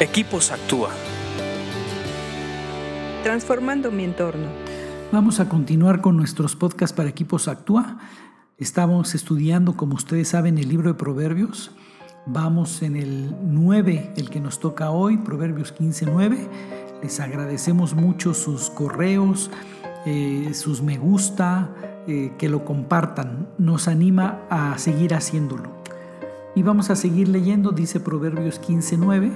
Equipos Actúa. Transformando mi entorno. Vamos a continuar con nuestros podcasts para Equipos Actúa. Estamos estudiando, como ustedes saben, el libro de Proverbios. Vamos en el 9, el que nos toca hoy, Proverbios 15, 9. Les agradecemos mucho sus correos, eh, sus me gusta, eh, que lo compartan. Nos anima a seguir haciéndolo. Y vamos a seguir leyendo, dice Proverbios 15, 9.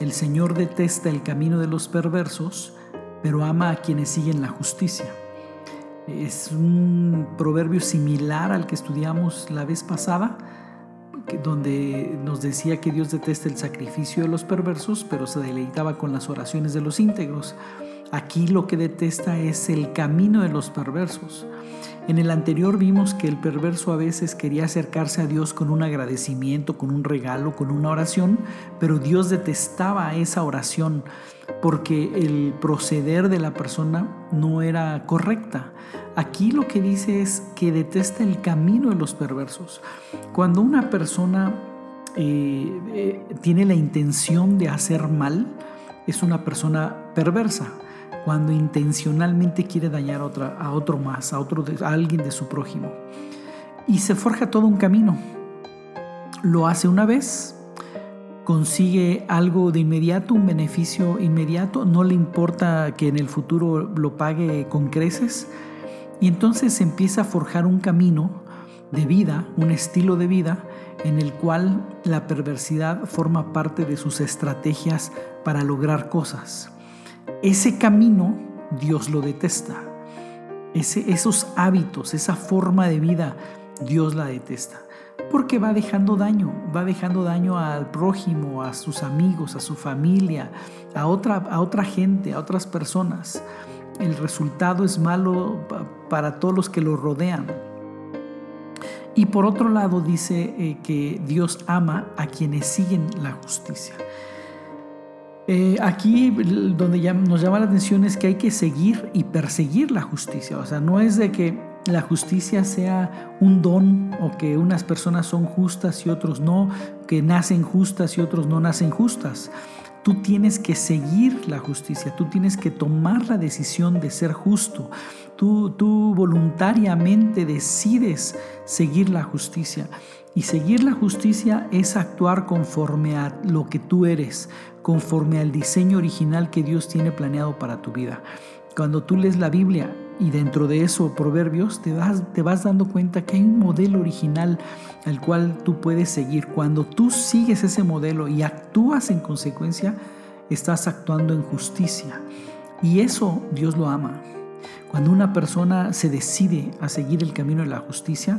El Señor detesta el camino de los perversos, pero ama a quienes siguen la justicia. Es un proverbio similar al que estudiamos la vez pasada, donde nos decía que Dios detesta el sacrificio de los perversos, pero se deleitaba con las oraciones de los íntegros. Aquí lo que detesta es el camino de los perversos. En el anterior vimos que el perverso a veces quería acercarse a Dios con un agradecimiento, con un regalo, con una oración, pero Dios detestaba esa oración porque el proceder de la persona no era correcta. Aquí lo que dice es que detesta el camino de los perversos. Cuando una persona eh, eh, tiene la intención de hacer mal, es una persona perversa cuando intencionalmente quiere dañar a, otra, a otro más, a, otro a alguien de su prójimo. Y se forja todo un camino. Lo hace una vez, consigue algo de inmediato, un beneficio inmediato, no le importa que en el futuro lo pague con creces, y entonces empieza a forjar un camino de vida, un estilo de vida en el cual la perversidad forma parte de sus estrategias para lograr cosas. Ese camino Dios lo detesta. Ese, esos hábitos, esa forma de vida, Dios la detesta. Porque va dejando daño, va dejando daño al prójimo, a sus amigos, a su familia, a otra, a otra gente, a otras personas. El resultado es malo para todos los que lo rodean. Y por otro lado dice eh, que Dios ama a quienes siguen la justicia. Eh, aquí donde ya nos llama la atención es que hay que seguir y perseguir la justicia. O sea, no es de que la justicia sea un don o que unas personas son justas y otros no, que nacen justas y otros no nacen justas. Tú tienes que seguir la justicia, tú tienes que tomar la decisión de ser justo. Tú, tú voluntariamente decides seguir la justicia. Y seguir la justicia es actuar conforme a lo que tú eres, conforme al diseño original que Dios tiene planeado para tu vida. Cuando tú lees la Biblia y dentro de eso Proverbios, te vas, te vas dando cuenta que hay un modelo original al cual tú puedes seguir. Cuando tú sigues ese modelo y actúas en consecuencia, estás actuando en justicia. Y eso Dios lo ama. Cuando una persona se decide a seguir el camino de la justicia,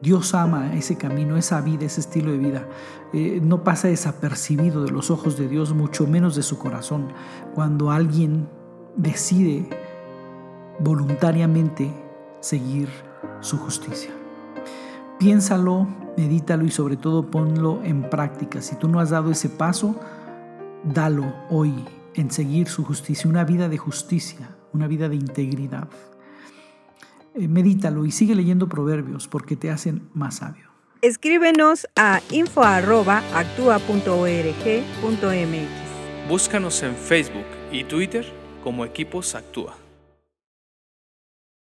Dios ama ese camino, esa vida, ese estilo de vida. Eh, no pasa desapercibido de los ojos de Dios, mucho menos de su corazón. Cuando alguien decide voluntariamente seguir su justicia. Piénsalo, medítalo y sobre todo ponlo en práctica. Si tú no has dado ese paso, dalo hoy en seguir su justicia, una vida de justicia, una vida de integridad. Eh, medítalo y sigue leyendo proverbios porque te hacen más sabio. Escríbenos a info.actua.org.mx. Búscanos en Facebook y Twitter como Equipos Actúa.